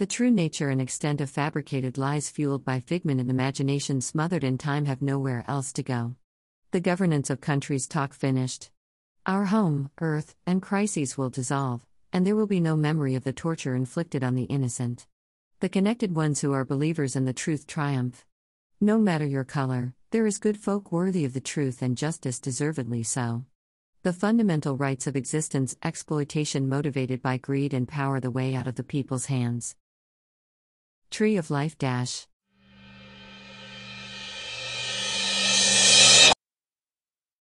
The true nature and extent of fabricated lies fueled by figment and imagination smothered in time have nowhere else to go. The governance of countries talk finished. Our home, earth, and crises will dissolve, and there will be no memory of the torture inflicted on the innocent. The connected ones who are believers in the truth triumph. No matter your color, there is good folk worthy of the truth and justice deservedly so. The fundamental rights of existence, exploitation motivated by greed and power, the way out of the people's hands. Tree of Life Dash